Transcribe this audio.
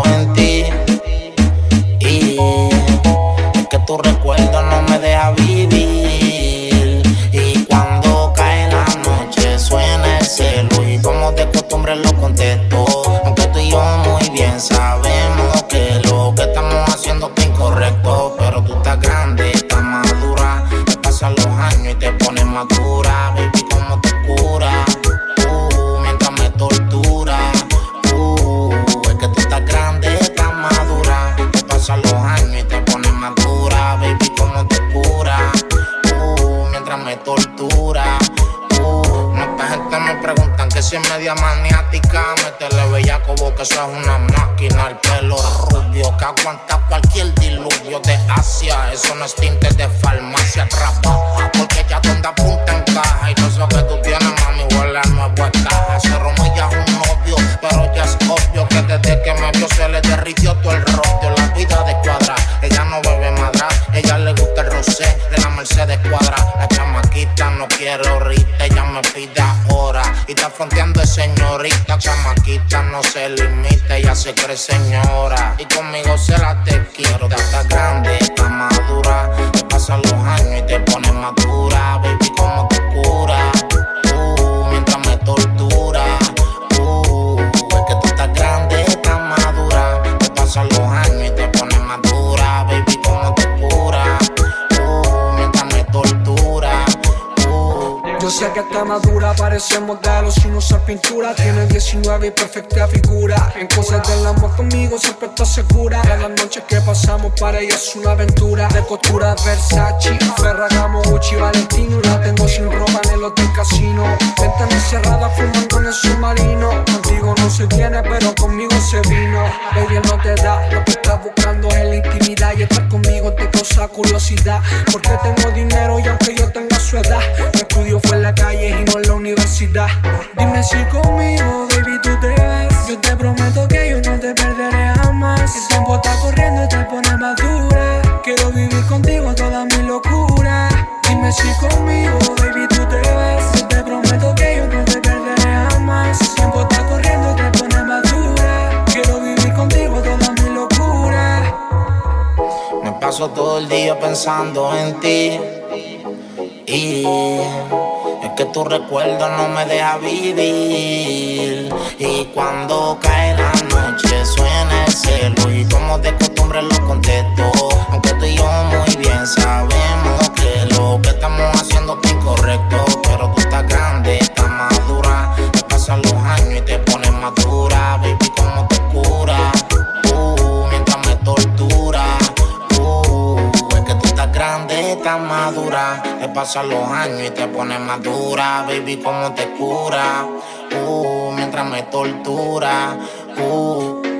en ti. Y que tu recuerdo no me deja vivir. Que si es media maniática, métele bellaco que eso es una máquina. El pelo rubio que aguanta cualquier diluvio de Asia. Eso no es tinte de farmacia, trabaja porque ya donde apunta encaja. Y todo eso que tú ahorita, ella me pide ahora. Y está fronteando de señorita, chamaquita no se limita, ella se cree señora. Y conmigo se la te quiero, ya está grande, está madura. Te pasan los años y te pones madura, baby, Yo sé que está madura, parece modelo sin usar pintura. Tiene 19 y perfecta figura. En cosas del amor conmigo siempre está segura. Las noches que pasamos para ella es una aventura. De costura Versace, Ferragamo, Gucci, Valentino. La tengo sin ropa en el hotel casino. Ventana cerrada fumando en el submarino. Contigo no se viene, pero conmigo se vino. Él no te da lo que estás buscando es la intimidad. Y estar conmigo te causa curiosidad. Porque tengo dinero y aunque yo tenga paso todo el día pensando en ti. Y es que tu recuerdo no me deja vivir. Y cuando cae la Te pasan los años y te pones madura. Baby, como te cura. Uh, mientras me tortura. Uh,